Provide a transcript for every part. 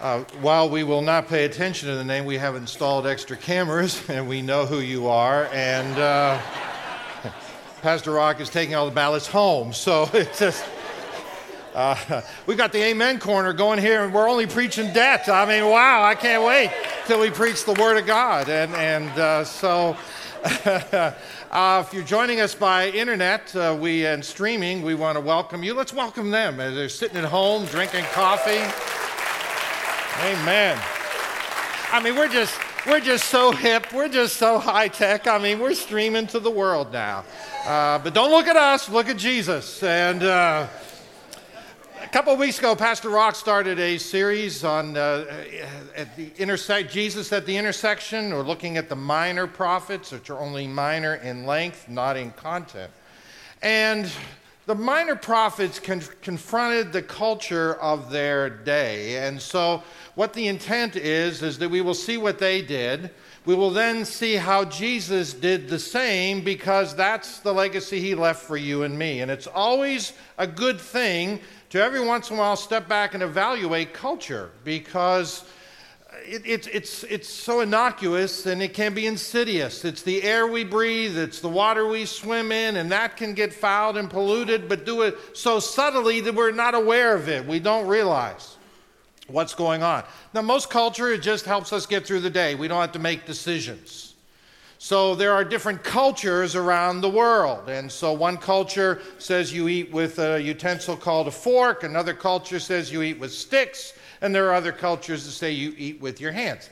Uh, while we will not pay attention to the name, we have installed extra cameras and we know who you are. And uh, Pastor Rock is taking all the ballots home. So it's just. Uh, we got the Amen corner going here, and we're only preaching debt. I mean, wow, I can't wait till we preach the Word of God. And, and uh, so, uh, if you're joining us by internet uh, we, and streaming, we want to welcome you. Let's welcome them. As they're sitting at home drinking coffee. Amen. I mean, we're just, we're just so hip. We're just so high tech. I mean, we're streaming to the world now. Uh, but don't look at us, look at Jesus. And uh, a couple of weeks ago, Pastor Rock started a series on uh, at the intersect Jesus at the intersection, or looking at the minor prophets, which are only minor in length, not in content. And the minor prophets con- confronted the culture of their day. And so, what the intent is, is that we will see what they did. We will then see how Jesus did the same because that's the legacy he left for you and me. And it's always a good thing to every once in a while step back and evaluate culture because it, it, it's, it's so innocuous and it can be insidious. It's the air we breathe, it's the water we swim in, and that can get fouled and polluted, but do it so subtly that we're not aware of it. We don't realize what's going on. Now, most culture, it just helps us get through the day. We don't have to make decisions. So there are different cultures around the world. And so one culture says you eat with a utensil called a fork, another culture says you eat with sticks, and there are other cultures that say you eat with your hands.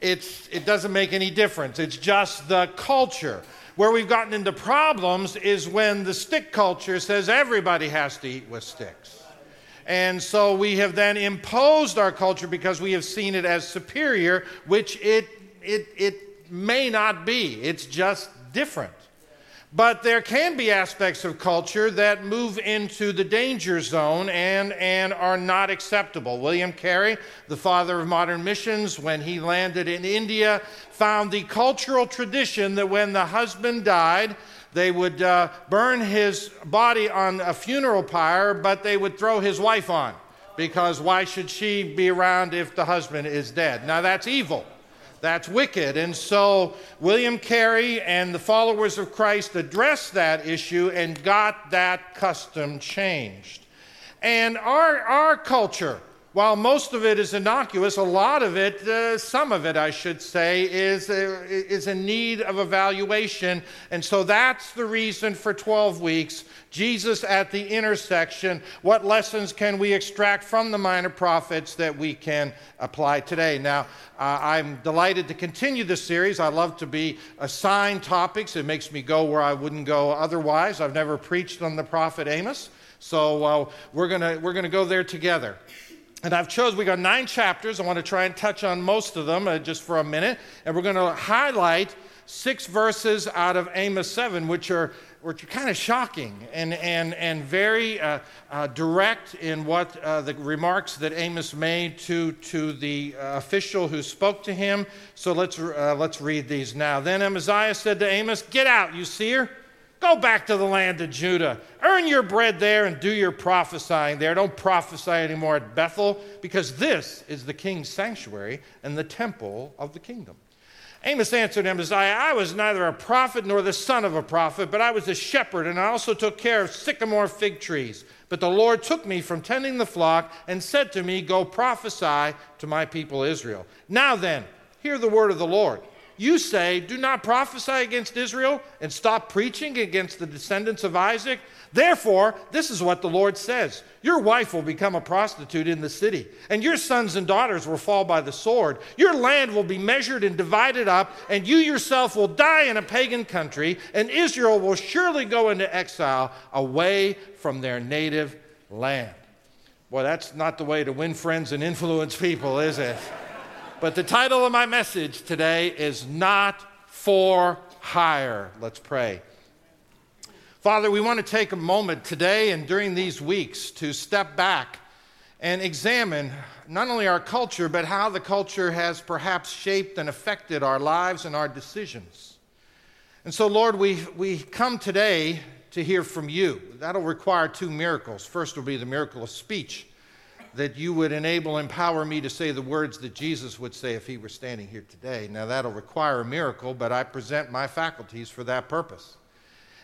It's, it doesn't make any difference. It's just the culture. Where we've gotten into problems is when the stick culture says everybody has to eat with sticks. And so we have then imposed our culture because we have seen it as superior, which it, it, it may not be. It's just different. But there can be aspects of culture that move into the danger zone and, and are not acceptable. William Carey, the father of modern missions, when he landed in India, found the cultural tradition that when the husband died, they would uh, burn his body on a funeral pyre, but they would throw his wife on because why should she be around if the husband is dead? Now that's evil. That's wicked. And so William Carey and the followers of Christ addressed that issue and got that custom changed. And our, our culture, while most of it is innocuous, a lot of it, uh, some of it, I should say, is, uh, is in need of evaluation. And so that's the reason for 12 weeks. Jesus at the intersection. What lessons can we extract from the minor prophets that we can apply today? Now, uh, I'm delighted to continue this series. I love to be assigned topics, it makes me go where I wouldn't go otherwise. I've never preached on the prophet Amos. So uh, we're going we're gonna go there together. And I've chosen, we got nine chapters. I want to try and touch on most of them uh, just for a minute. And we're going to highlight six verses out of Amos 7, which are, which are kind of shocking and, and, and very uh, uh, direct in what uh, the remarks that Amos made to, to the uh, official who spoke to him. So let's, uh, let's read these now. Then Amaziah said to Amos, Get out, you seer. Go back to the land of Judah. Earn your bread there and do your prophesying there. Don't prophesy anymore at Bethel, because this is the king's sanctuary and the temple of the kingdom. Amos answered Amaziah, I was neither a prophet nor the son of a prophet, but I was a shepherd, and I also took care of sycamore fig trees. But the Lord took me from tending the flock and said to me, Go prophesy to my people Israel. Now then, hear the word of the Lord. You say, Do not prophesy against Israel and stop preaching against the descendants of Isaac. Therefore, this is what the Lord says Your wife will become a prostitute in the city, and your sons and daughters will fall by the sword. Your land will be measured and divided up, and you yourself will die in a pagan country, and Israel will surely go into exile away from their native land. Boy, that's not the way to win friends and influence people, is it? But the title of my message today is Not for Hire. Let's pray. Father, we want to take a moment today and during these weeks to step back and examine not only our culture, but how the culture has perhaps shaped and affected our lives and our decisions. And so, Lord, we, we come today to hear from you. That'll require two miracles. First will be the miracle of speech that you would enable, empower me to say the words that Jesus would say if he were standing here today. Now, that'll require a miracle, but I present my faculties for that purpose.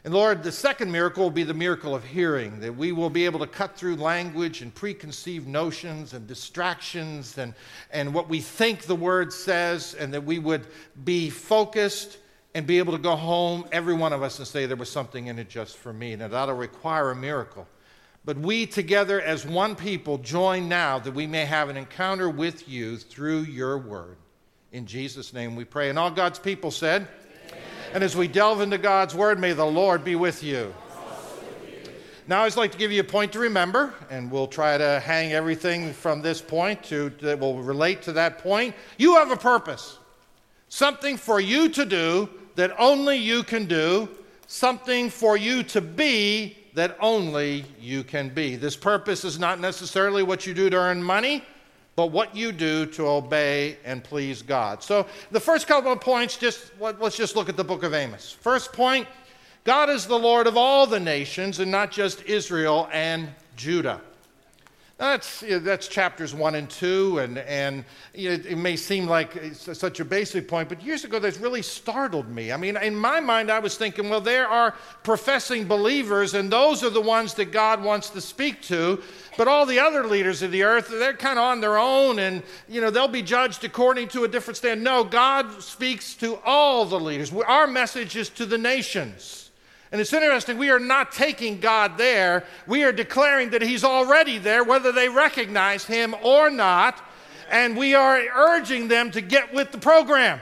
And Lord, the second miracle will be the miracle of hearing, that we will be able to cut through language and preconceived notions and distractions and, and what we think the word says, and that we would be focused and be able to go home, every one of us, and say, There was something in it just for me. Now, that'll require a miracle. But we together as one people join now that we may have an encounter with you through your word. In Jesus' name we pray. And all God's people said, Amen. and as we delve into God's Word, may the Lord be with you. Now, I'd like to give you a point to remember, and we'll try to hang everything from this point to, that will relate to that point. You have a purpose, something for you to do that only you can do, something for you to be that only you can be. This purpose is not necessarily what you do to earn money but what you do to obey and please God. So, the first couple of points, just let's just look at the book of Amos. First point God is the Lord of all the nations and not just Israel and Judah. That's, you know, that's chapters one and two, and, and you know, it may seem like such a basic point, but years ago that's really startled me. I mean, in my mind, I was thinking, well, there are professing believers, and those are the ones that God wants to speak to, but all the other leaders of the earth, they're kind of on their own, and you know, they'll be judged according to a different standard. No, God speaks to all the leaders. Our message is to the nations. And it's interesting, we are not taking God there. We are declaring that He's already there, whether they recognize Him or not. And we are urging them to get with the program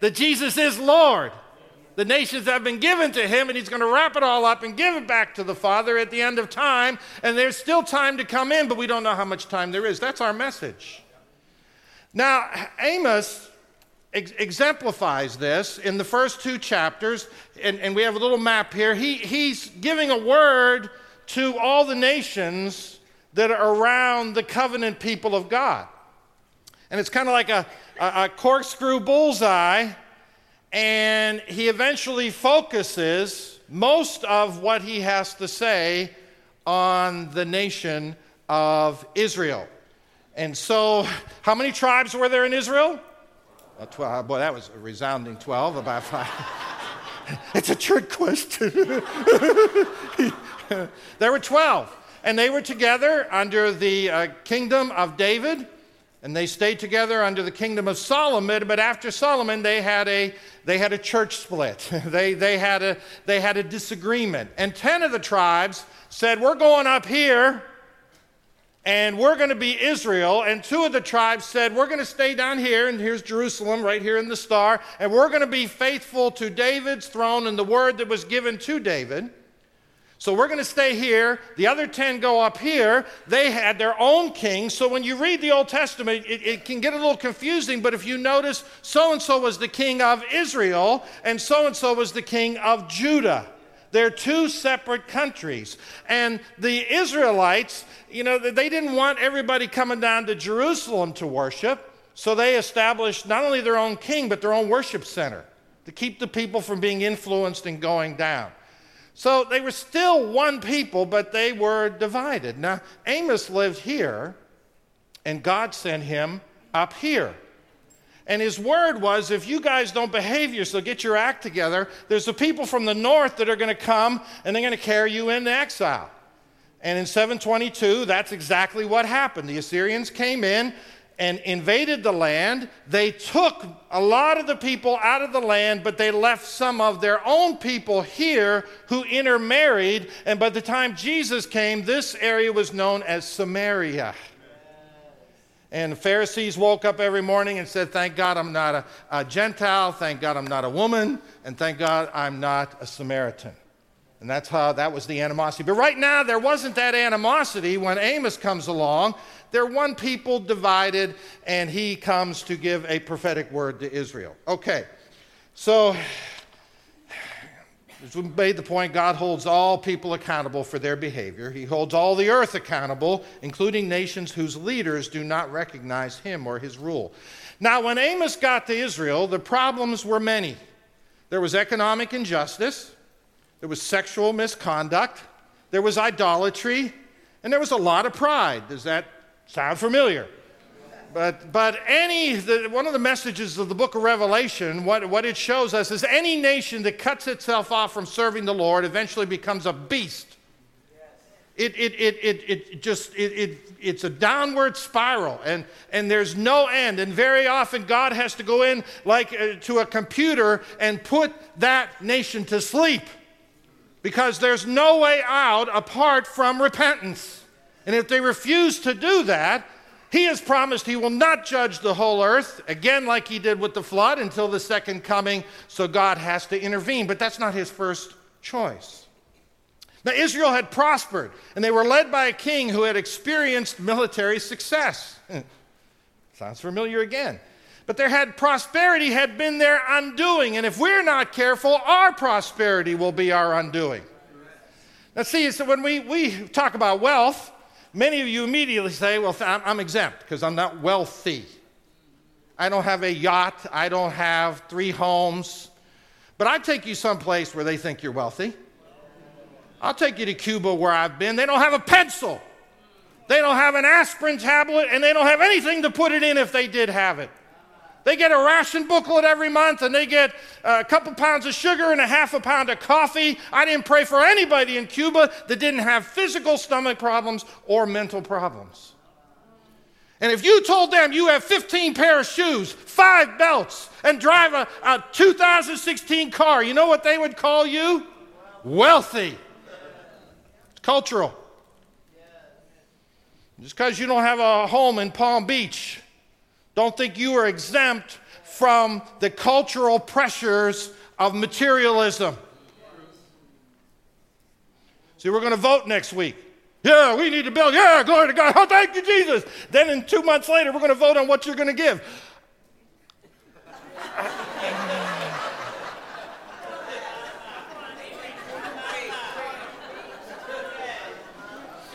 that Jesus is Lord. The nations have been given to Him, and He's going to wrap it all up and give it back to the Father at the end of time. And there's still time to come in, but we don't know how much time there is. That's our message. Now, Amos ex- exemplifies this in the first two chapters, and, and we have a little map here. He, he's giving a word to all the nations that are around the covenant people of God. And it's kind of like a, a, a corkscrew bullseye, and he eventually focuses most of what he has to say on the nation of Israel. And so, how many tribes were there in Israel? 12. Boy, that was a resounding 12, about five. it's a trick question. there were 12, and they were together under the uh, kingdom of David, and they stayed together under the kingdom of Solomon. But after Solomon, they had a, they had a church split, they, they, had a, they had a disagreement. And 10 of the tribes said, We're going up here and we're going to be Israel. And two of the tribes said, We're going to stay down here, and here's Jerusalem right here in the star, and we're going to be faithful to David's throne and the word that was given to David. So we're going to stay here. The other 10 go up here. They had their own king. So when you read the Old Testament, it, it can get a little confusing, but if you notice, so and so was the king of Israel, and so and so was the king of Judah. They're two separate countries. And the Israelites, you know, they didn't want everybody coming down to Jerusalem to worship. So they established not only their own king, but their own worship center to keep the people from being influenced and going down. So they were still one people, but they were divided. Now, Amos lived here, and God sent him up here. And his word was if you guys don't behave yourself, get your act together, there's the people from the north that are going to come and they're going to carry you into exile. And in 722, that's exactly what happened. The Assyrians came in and invaded the land. They took a lot of the people out of the land, but they left some of their own people here who intermarried. And by the time Jesus came, this area was known as Samaria. And the Pharisees woke up every morning and said, Thank God I'm not a, a, Gentile. Thank God I'm not a woman. And thank God I'm not a Samaritan. And that's how that was the animosity. But right now, there wasn't that animosity when Amos comes along. They're one people divided, and he comes to give a prophetic word to Israel. Okay, so as we made the point, God holds all people accountable for their behavior. He holds all the earth accountable, including nations whose leaders do not recognize him or his rule. Now, when Amos got to Israel, the problems were many. There was economic injustice, there was sexual misconduct, there was idolatry, and there was a lot of pride. Does that Sound familiar? But, but any, the, one of the messages of the book of Revelation, what, what it shows us is any nation that cuts itself off from serving the Lord eventually becomes a beast. It, it, it, it, it just, it, it, it's a downward spiral and, and there's no end. And very often God has to go in like uh, to a computer and put that nation to sleep because there's no way out apart from repentance. And if they refuse to do that, he has promised he will not judge the whole earth, again, like he did with the flood, until the second coming, so God has to intervene. But that's not his first choice. Now, Israel had prospered, and they were led by a king who had experienced military success. Sounds familiar again. But their had prosperity had been their undoing, and if we're not careful, our prosperity will be our undoing. Now, see, so when we, we talk about wealth, Many of you immediately say, Well, I'm exempt because I'm not wealthy. I don't have a yacht. I don't have three homes. But I take you someplace where they think you're wealthy. I'll take you to Cuba where I've been. They don't have a pencil, they don't have an aspirin tablet, and they don't have anything to put it in if they did have it. They get a ration booklet every month and they get a couple pounds of sugar and a half a pound of coffee. I didn't pray for anybody in Cuba that didn't have physical stomach problems or mental problems. And if you told them you have 15 pair of shoes, five belts, and drive a, a 2016 car, you know what they would call you? Wealthy. It's cultural. Just because you don't have a home in Palm Beach don't think you are exempt from the cultural pressures of materialism. See, we're going to vote next week. Yeah, we need to build. Yeah, glory to God. Oh, thank you, Jesus. Then in two months later, we're going to vote on what you're going to give.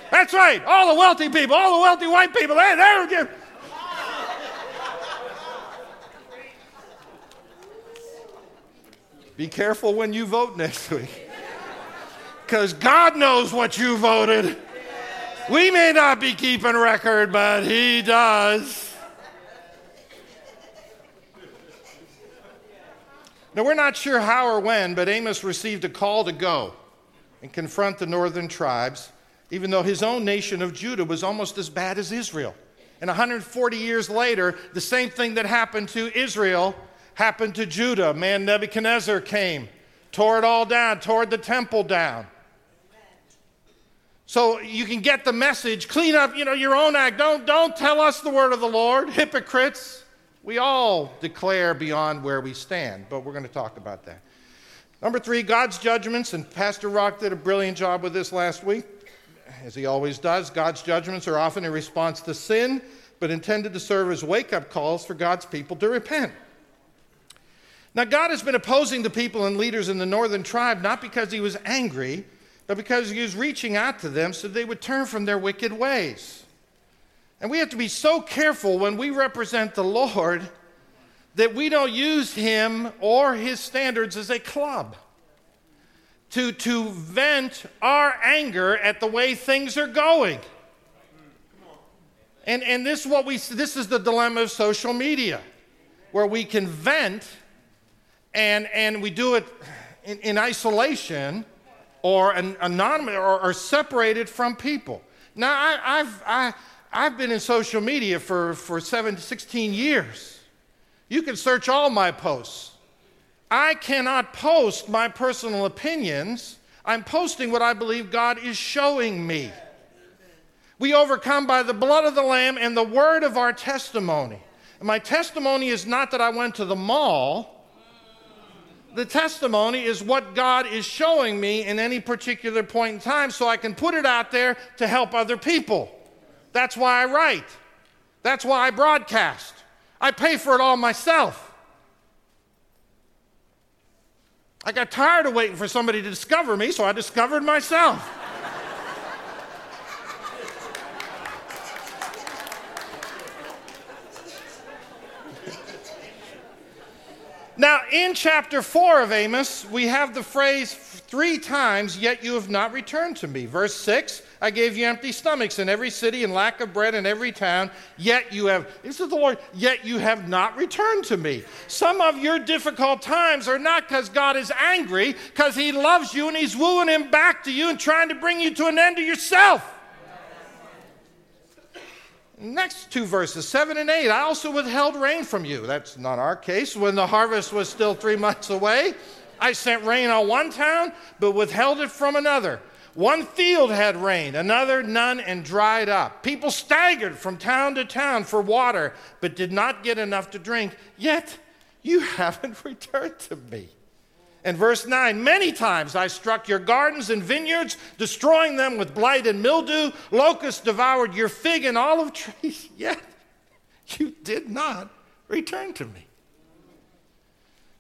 That's right. All the wealthy people, all the wealthy white people, they, they're giving. Be careful when you vote next week. Because God knows what you voted. We may not be keeping record, but He does. Now, we're not sure how or when, but Amos received a call to go and confront the northern tribes, even though his own nation of Judah was almost as bad as Israel. And 140 years later, the same thing that happened to Israel happened to Judah. Man, Nebuchadnezzar came, tore it all down, tore the temple down. So you can get the message, clean up, you know, your own act. Don't, don't tell us the word of the Lord, hypocrites. We all declare beyond where we stand, but we're going to talk about that. Number three, God's judgments, and Pastor Rock did a brilliant job with this last week, as he always does. God's judgments are often in response to sin, but intended to serve as wake up calls for God's people to repent. Now, God has been opposing the people and leaders in the northern tribe not because he was angry, but because he was reaching out to them so they would turn from their wicked ways. And we have to be so careful when we represent the Lord that we don't use him or his standards as a club to, to vent our anger at the way things are going. And, and this, is what we, this is the dilemma of social media, where we can vent and, and we do it in, in isolation or an anonymous or, or, separated from people. Now, I, have I, I've been in social media for, for seven, 16 years. You can search all my posts. I cannot post my personal opinions. I'm posting what I believe God is showing me. We overcome by the blood of the Lamb and the word of our testimony. And my testimony is not that I went to the mall the testimony is what God is showing me in any particular point in time so I can put it out there to help other people. That's why I write. That's why I broadcast. I pay for it all myself. I got tired of waiting for somebody to discover me, so I discovered myself. Now, in chapter 4 of Amos, we have the phrase three times, yet you have not returned to me. Verse 6 I gave you empty stomachs in every city and lack of bread in every town. Yet you have, this is the Lord, yet you have not returned to me. Some of your difficult times are not because God is angry, because He loves you and He's wooing Him back to you and trying to bring you to an end of yourself. Next two verses, seven and eight. I also withheld rain from you. That's not our case. When the harvest was still three months away, I sent rain on one town, but withheld it from another. One field had rain, another none, and dried up. People staggered from town to town for water, but did not get enough to drink. Yet you haven't returned to me. And verse 9 Many times I struck your gardens and vineyards, destroying them with blight and mildew. Locusts devoured your fig and olive trees, yet you did not return to me.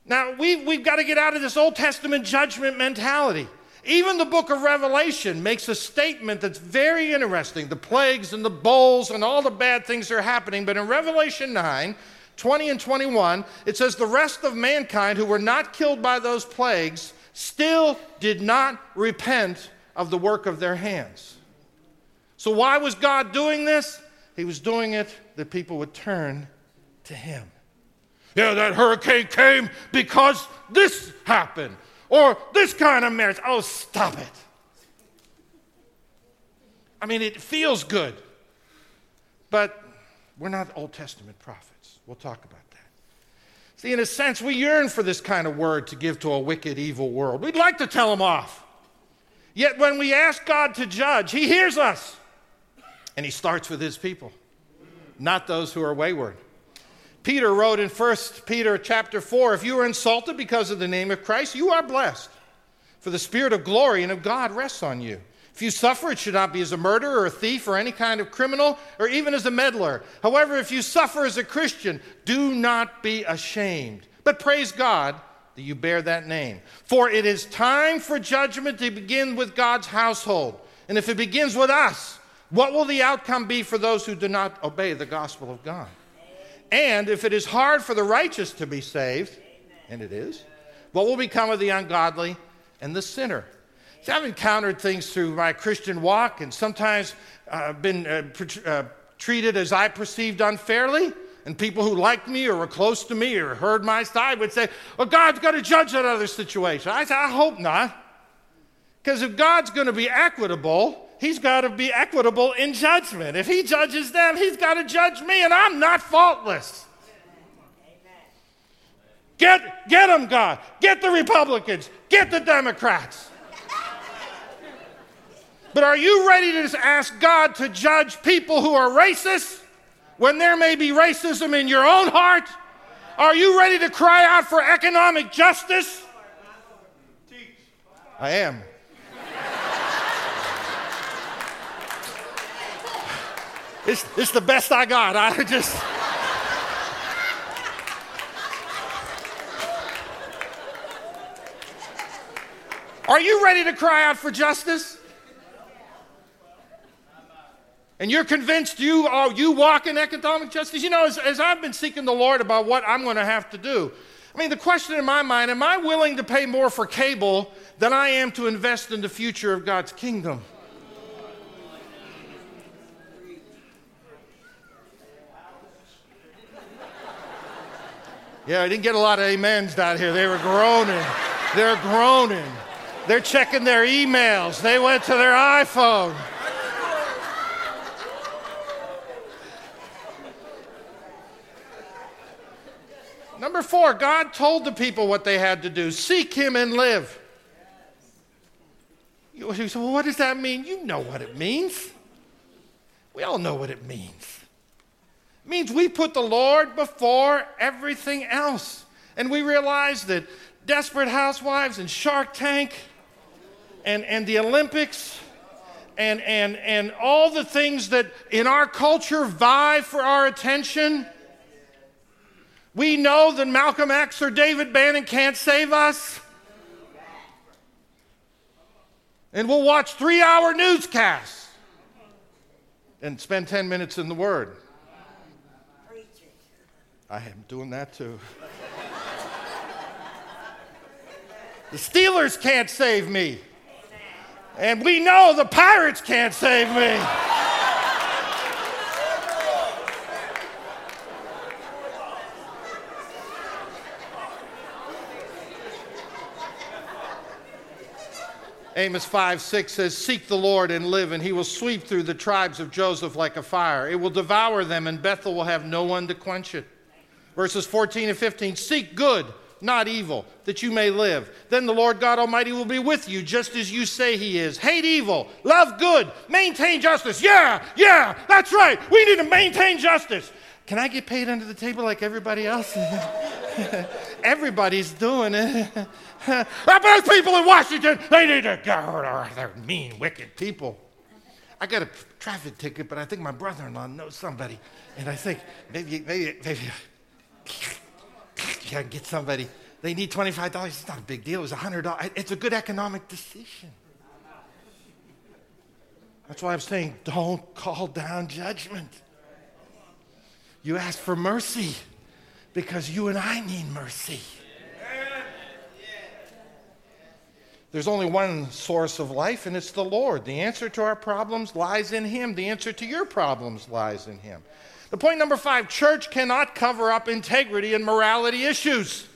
Now, we, we've got to get out of this Old Testament judgment mentality. Even the book of Revelation makes a statement that's very interesting the plagues and the bowls and all the bad things are happening. But in Revelation 9, 20 and 21, it says, The rest of mankind who were not killed by those plagues still did not repent of the work of their hands. So, why was God doing this? He was doing it that people would turn to Him. Yeah, that hurricane came because this happened or this kind of marriage. Oh, stop it. I mean, it feels good, but we're not Old Testament prophets. We'll talk about that. See, in a sense, we yearn for this kind of word to give to a wicked, evil world. We'd like to tell them off. Yet when we ask God to judge, He hears us. And He starts with His people, not those who are wayward. Peter wrote in 1 Peter chapter 4 If you are insulted because of the name of Christ, you are blessed, for the Spirit of glory and of God rests on you. If you suffer, it should not be as a murderer or a thief or any kind of criminal or even as a meddler. However, if you suffer as a Christian, do not be ashamed, but praise God that you bear that name. For it is time for judgment to begin with God's household. And if it begins with us, what will the outcome be for those who do not obey the gospel of God? And if it is hard for the righteous to be saved, and it is, what will become of the ungodly and the sinner? See, I've encountered things through my Christian walk, and sometimes uh, been uh, uh, treated as I perceived unfairly. And people who liked me or were close to me or heard my side would say, Well, God's going to judge that other situation. I said, I hope not. Because if God's going to be equitable, he's got to be equitable in judgment. If he judges them, he's got to judge me, and I'm not faultless. Get, get them, God. Get the Republicans. Get the Democrats. But are you ready to ask God to judge people who are racist when there may be racism in your own heart? Are you ready to cry out for economic justice? I am. It's, it's the best I got. I just. Are you ready to cry out for justice? And you're convinced you are you walk in economic justice? You know, as, as I've been seeking the Lord about what I'm going to have to do, I mean, the question in my mind am I willing to pay more for cable than I am to invest in the future of God's kingdom? Yeah, I didn't get a lot of amens down here. They were groaning. They're groaning. They're checking their emails. They went to their iPhone. Four, God told the people what they had to do seek Him and live. You say, well, what does that mean? You know what it means. We all know what it means. It means we put the Lord before everything else. And we realize that Desperate Housewives and Shark Tank and, and the Olympics and, and, and all the things that in our culture vie for our attention. We know that Malcolm X or David Bannon can't save us. And we'll watch three hour newscasts and spend 10 minutes in the Word. I am doing that too. the Steelers can't save me. And we know the pirates can't save me. Amos 5 6 says, Seek the Lord and live, and he will sweep through the tribes of Joseph like a fire. It will devour them, and Bethel will have no one to quench it. Verses 14 and 15 Seek good, not evil, that you may live. Then the Lord God Almighty will be with you, just as you say he is. Hate evil, love good, maintain justice. Yeah, yeah, that's right. We need to maintain justice. Can I get paid under the table like everybody else? Everybody's doing it. but those people in Washington, they need to go. They're mean, wicked people. I got a traffic ticket, but I think my brother-in-law knows somebody, and I think maybe maybe maybe I can get somebody. They need twenty-five dollars. It's not a big deal. It's a hundred dollars. It's a good economic decision. That's why I'm saying don't call down judgment. You ask for mercy because you and I need mercy. There's only one source of life, and it's the Lord. The answer to our problems lies in Him. The answer to your problems lies in Him. The point number five church cannot cover up integrity and morality issues.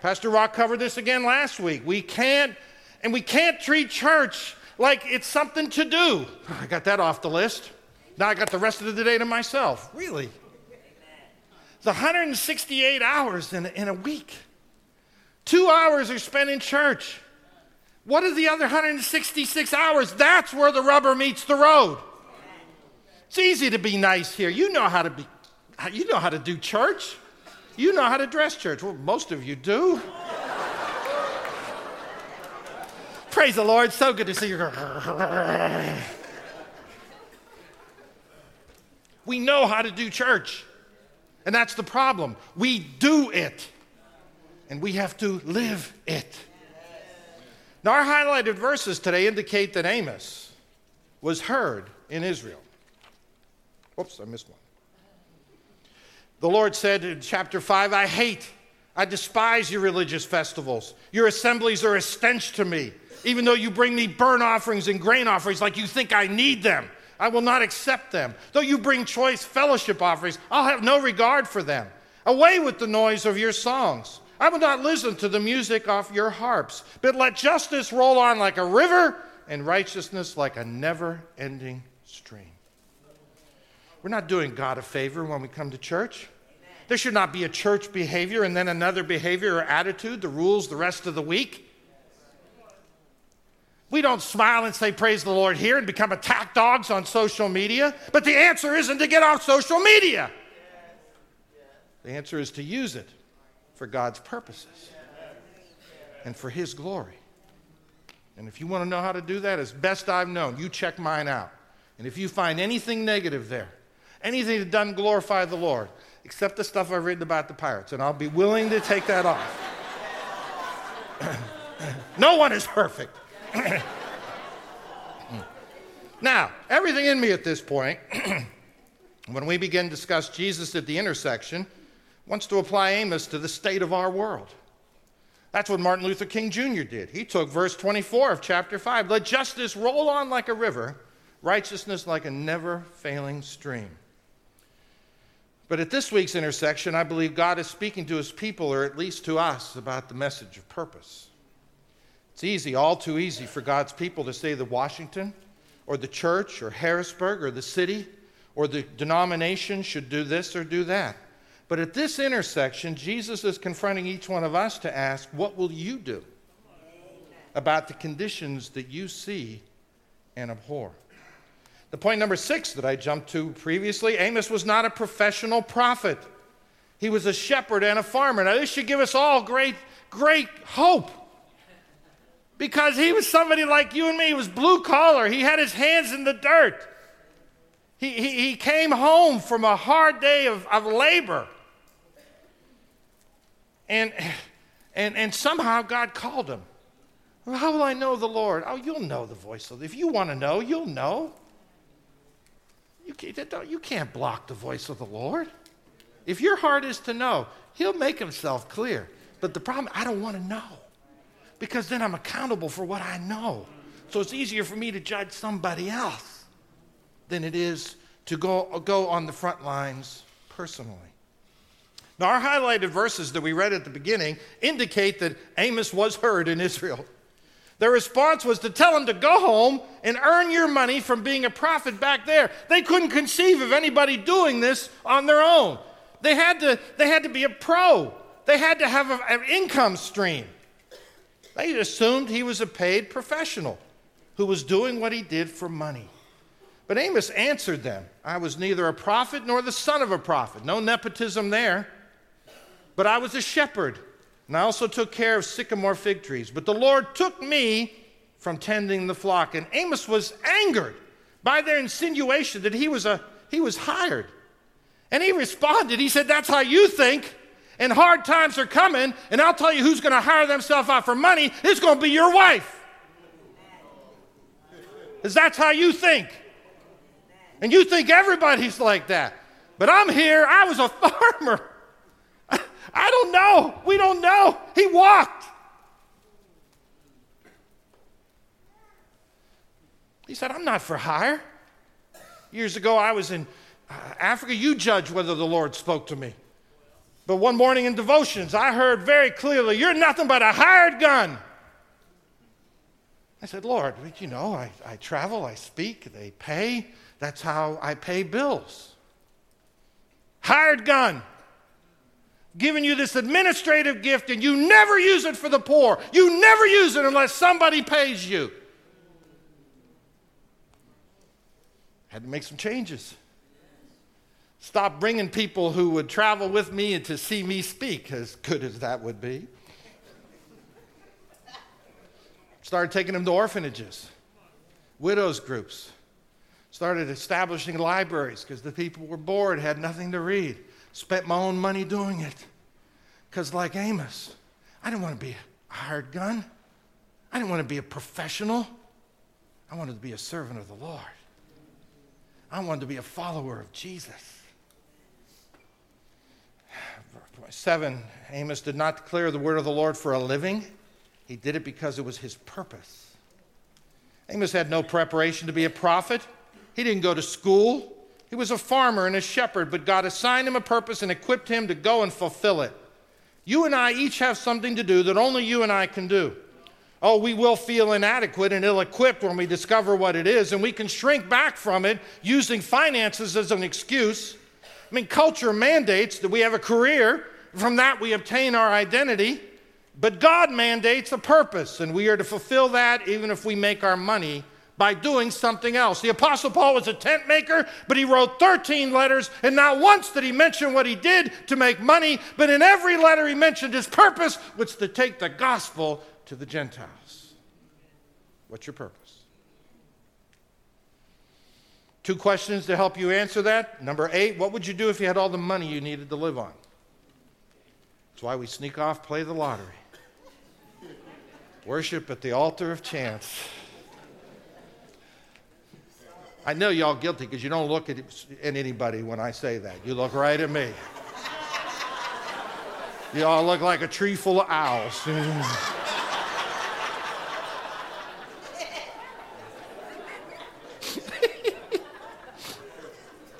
Pastor Rock covered this again last week. We can't, and we can't treat church like it's something to do. I got that off the list. Now I got the rest of the day to myself. Really? It's 168 hours in a, in a week. Two hours are spent in church. What are the other 166 hours? That's where the rubber meets the road. It's easy to be nice here. You know how to be you know how to do church. You know how to dress church. Well, most of you do. Praise the Lord. So good to see you. we know how to do church. And that's the problem. We do it. And we have to live it. Now, our highlighted verses today indicate that Amos was heard in Israel. Whoops, I missed one. The Lord said in chapter 5, I hate, I despise your religious festivals. Your assemblies are a stench to me. Even though you bring me burnt offerings and grain offerings like you think I need them, I will not accept them. Though you bring choice fellowship offerings, I'll have no regard for them. Away with the noise of your songs. I will not listen to the music of your harps, but let justice roll on like a river and righteousness like a never ending stream. We're not doing God a favor when we come to church. There should not be a church behavior and then another behavior or attitude, the rules the rest of the week. We don't smile and say, Praise the Lord here and become attack dogs on social media. But the answer isn't to get off social media. The answer is to use it for God's purposes and for His glory. And if you want to know how to do that, as best I've known, you check mine out. And if you find anything negative there, anything that doesn't glorify the Lord, except the stuff I've written about the pirates, and I'll be willing to take that off. no one is perfect. now, everything in me at this point, when we begin to discuss Jesus at the intersection, wants to apply Amos to the state of our world. That's what Martin Luther King Jr. did. He took verse 24 of chapter 5 Let justice roll on like a river, righteousness like a never failing stream. But at this week's intersection, I believe God is speaking to his people, or at least to us, about the message of purpose. It's easy, all too easy, for God's people to say that Washington, or the church, or Harrisburg, or the city, or the denomination should do this or do that. But at this intersection, Jesus is confronting each one of us to ask, What will you do about the conditions that you see and abhor? The point number six that I jumped to previously Amos was not a professional prophet, he was a shepherd and a farmer. Now, this should give us all great, great hope. Because he was somebody like you and me. He was blue collar. He had his hands in the dirt. He, he, he came home from a hard day of, of labor. And, and, and somehow God called him. How will I know the Lord? Oh, you'll know the voice of the If you want to know, you'll know. You can't, you can't block the voice of the Lord. If your heart is to know, He'll make Himself clear. But the problem, I don't want to know. Because then I'm accountable for what I know. So it's easier for me to judge somebody else than it is to go, go on the front lines personally. Now, our highlighted verses that we read at the beginning indicate that Amos was heard in Israel. Their response was to tell him to go home and earn your money from being a prophet back there. They couldn't conceive of anybody doing this on their own. They had to, they had to be a pro, they had to have an income stream. They assumed he was a paid professional who was doing what he did for money. But Amos answered them I was neither a prophet nor the son of a prophet. No nepotism there. But I was a shepherd and I also took care of sycamore fig trees. But the Lord took me from tending the flock. And Amos was angered by their insinuation that he was, a, he was hired. And he responded, he said, That's how you think. And hard times are coming, and I'll tell you who's going to hire themselves out for money. It's going to be your wife. Because that's how you think. And you think everybody's like that. But I'm here, I was a farmer. I don't know. We don't know. He walked. He said, I'm not for hire. Years ago, I was in uh, Africa. You judge whether the Lord spoke to me. But one morning in devotions, I heard very clearly, You're nothing but a hired gun. I said, Lord, you know, I, I travel, I speak, they pay. That's how I pay bills. Hired gun Giving you this administrative gift and you never use it for the poor. You never use it unless somebody pays you. Had to make some changes. Stop bringing people who would travel with me and to see me speak, as good as that would be. Started taking them to orphanages, widows' groups. Started establishing libraries because the people were bored, had nothing to read. Spent my own money doing it. Because, like Amos, I didn't want to be a hired gun. I didn't want to be a professional. I wanted to be a servant of the Lord. I wanted to be a follower of Jesus. Seven, Amos did not declare the word of the Lord for a living. He did it because it was his purpose. Amos had no preparation to be a prophet. He didn't go to school. He was a farmer and a shepherd, but God assigned him a purpose and equipped him to go and fulfill it. You and I each have something to do that only you and I can do. Oh, we will feel inadequate and ill equipped when we discover what it is, and we can shrink back from it using finances as an excuse. I mean, culture mandates that we have a career, from that we obtain our identity, but God mandates a purpose, and we are to fulfill that even if we make our money by doing something else. The Apostle Paul was a tent maker, but he wrote 13 letters, and not once did he mention what he did to make money, but in every letter he mentioned his purpose, which is to take the gospel to the Gentiles. What's your purpose? Two questions to help you answer that. Number eight, what would you do if you had all the money you needed to live on? That's why we sneak off, play the lottery. Worship at the altar of chance. I know y'all guilty because you don't look at, at anybody when I say that. You look right at me. You all look like a tree full of owls.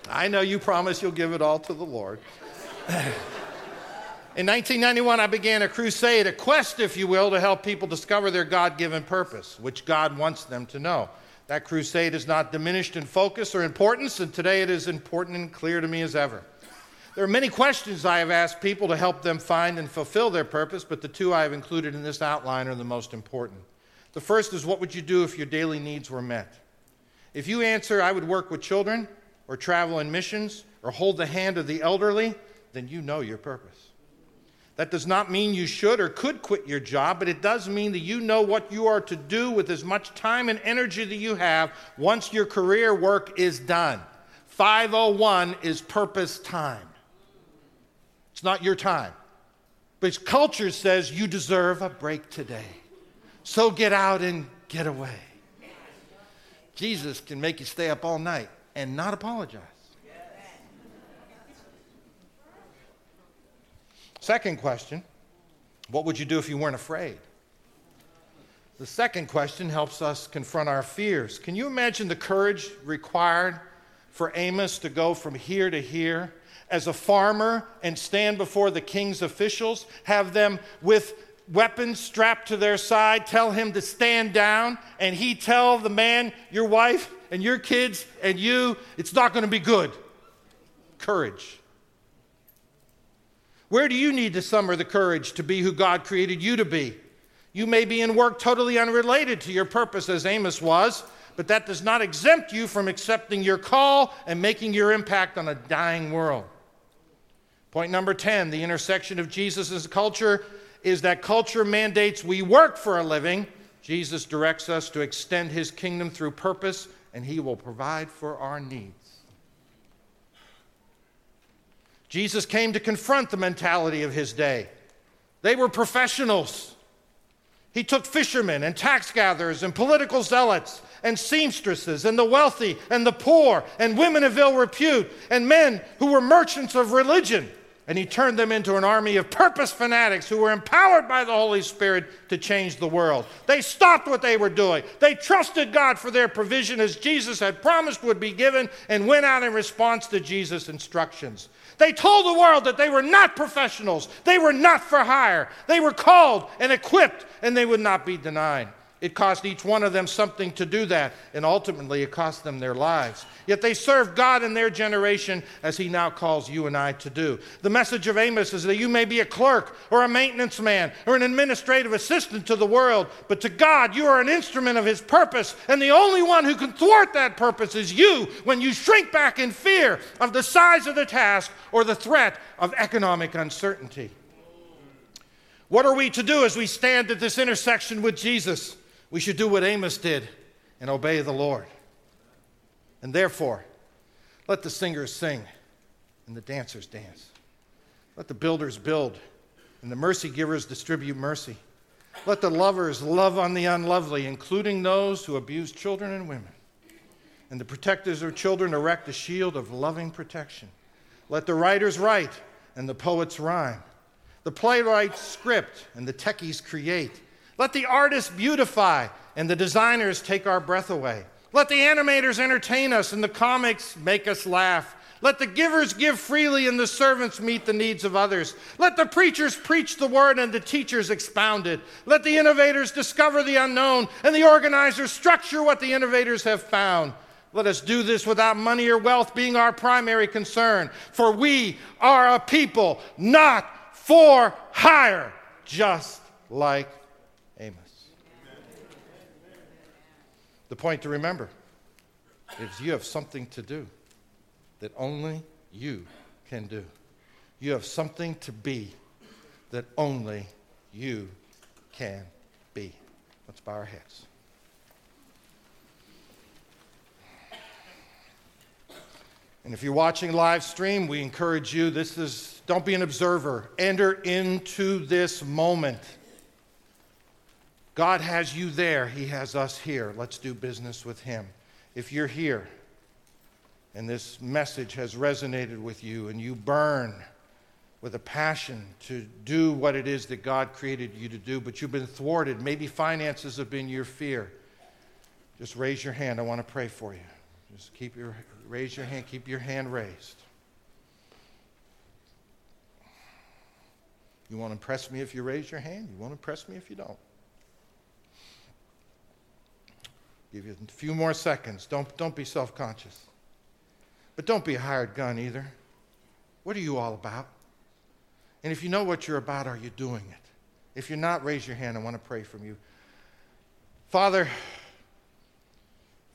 I know you promise you'll give it all to the Lord. In 1991, I began a crusade, a quest, if you will, to help people discover their God given purpose, which God wants them to know. That crusade is not diminished in focus or importance, and today it is important and clear to me as ever. There are many questions I have asked people to help them find and fulfill their purpose, but the two I have included in this outline are the most important. The first is what would you do if your daily needs were met? If you answer, I would work with children, or travel in missions, or hold the hand of the elderly, then you know your purpose. That does not mean you should or could quit your job, but it does mean that you know what you are to do with as much time and energy that you have once your career work is done. 501 is purpose time. It's not your time. But culture says you deserve a break today. So get out and get away. Jesus can make you stay up all night and not apologize. Second question What would you do if you weren't afraid? The second question helps us confront our fears. Can you imagine the courage required for Amos to go from here to here as a farmer and stand before the king's officials, have them with weapons strapped to their side, tell him to stand down, and he tell the man, your wife and your kids and you, it's not going to be good. Courage. Where do you need to summer the courage to be who God created you to be? You may be in work totally unrelated to your purpose, as Amos was, but that does not exempt you from accepting your call and making your impact on a dying world. Point number 10 the intersection of Jesus' and culture is that culture mandates we work for a living. Jesus directs us to extend his kingdom through purpose, and he will provide for our needs. Jesus came to confront the mentality of his day. They were professionals. He took fishermen and tax gatherers and political zealots and seamstresses and the wealthy and the poor and women of ill repute and men who were merchants of religion and he turned them into an army of purpose fanatics who were empowered by the Holy Spirit to change the world. They stopped what they were doing. They trusted God for their provision as Jesus had promised would be given and went out in response to Jesus' instructions. They told the world that they were not professionals, they were not for hire. They were called and equipped, and they would not be denied. It cost each one of them something to do that, and ultimately it cost them their lives. Yet they served God in their generation as He now calls you and I to do. The message of Amos is that you may be a clerk or a maintenance man or an administrative assistant to the world, but to God you are an instrument of His purpose, and the only one who can thwart that purpose is you when you shrink back in fear of the size of the task or the threat of economic uncertainty. What are we to do as we stand at this intersection with Jesus? We should do what Amos did and obey the Lord. And therefore, let the singers sing and the dancers dance. Let the builders build and the mercy givers distribute mercy. Let the lovers love on the unlovely, including those who abuse children and women. And the protectors of children erect a shield of loving protection. Let the writers write and the poets rhyme. The playwrights script and the techies create. Let the artists beautify and the designers take our breath away. Let the animators entertain us and the comics make us laugh. Let the givers give freely and the servants meet the needs of others. Let the preachers preach the word and the teachers expound it. Let the innovators discover the unknown and the organizers structure what the innovators have found. Let us do this without money or wealth being our primary concern, for we are a people not for hire, just like Amos. The point to remember is you have something to do that only you can do. You have something to be that only you can be. Let's bow our heads. And if you're watching live stream, we encourage you this is don't be an observer. Enter into this moment. God has you there, He has us here. Let's do business with Him. If you're here and this message has resonated with you and you burn with a passion to do what it is that God created you to do, but you've been thwarted, maybe finances have been your fear, just raise your hand. I want to pray for you. Just keep your raise your hand, keep your hand raised. You want to impress me if you raise your hand? You want to impress me if you don't? Give you a few more seconds. Don't, don't be self conscious. But don't be a hired gun either. What are you all about? And if you know what you're about, are you doing it? If you're not, raise your hand. I want to pray from you. Father, a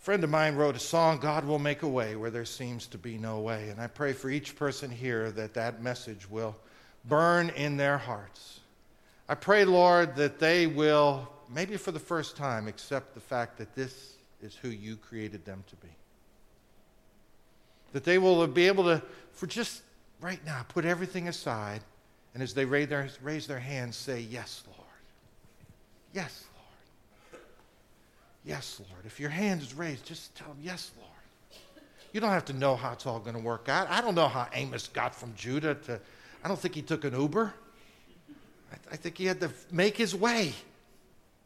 friend of mine wrote a song, God will make a way where there seems to be no way. And I pray for each person here that that message will burn in their hearts. I pray, Lord, that they will maybe for the first time, accept the fact that this is who you created them to be. That they will be able to, for just right now, put everything aside, and as they raise their, raise their hands, say, Yes, Lord. Yes, Lord. Yes, Lord. If your hand is raised, just tell them, Yes, Lord. You don't have to know how it's all going to work out. I don't know how Amos got from Judah to, I don't think he took an Uber. I, I think he had to make his way.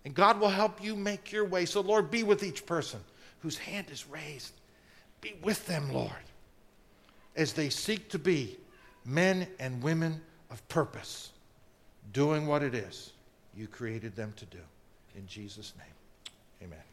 And God will help you make your way. So, Lord, be with each person whose hand is raised. Be with them, Lord, as they seek to be men and women of purpose, doing what it is you created them to do. In Jesus' name, amen.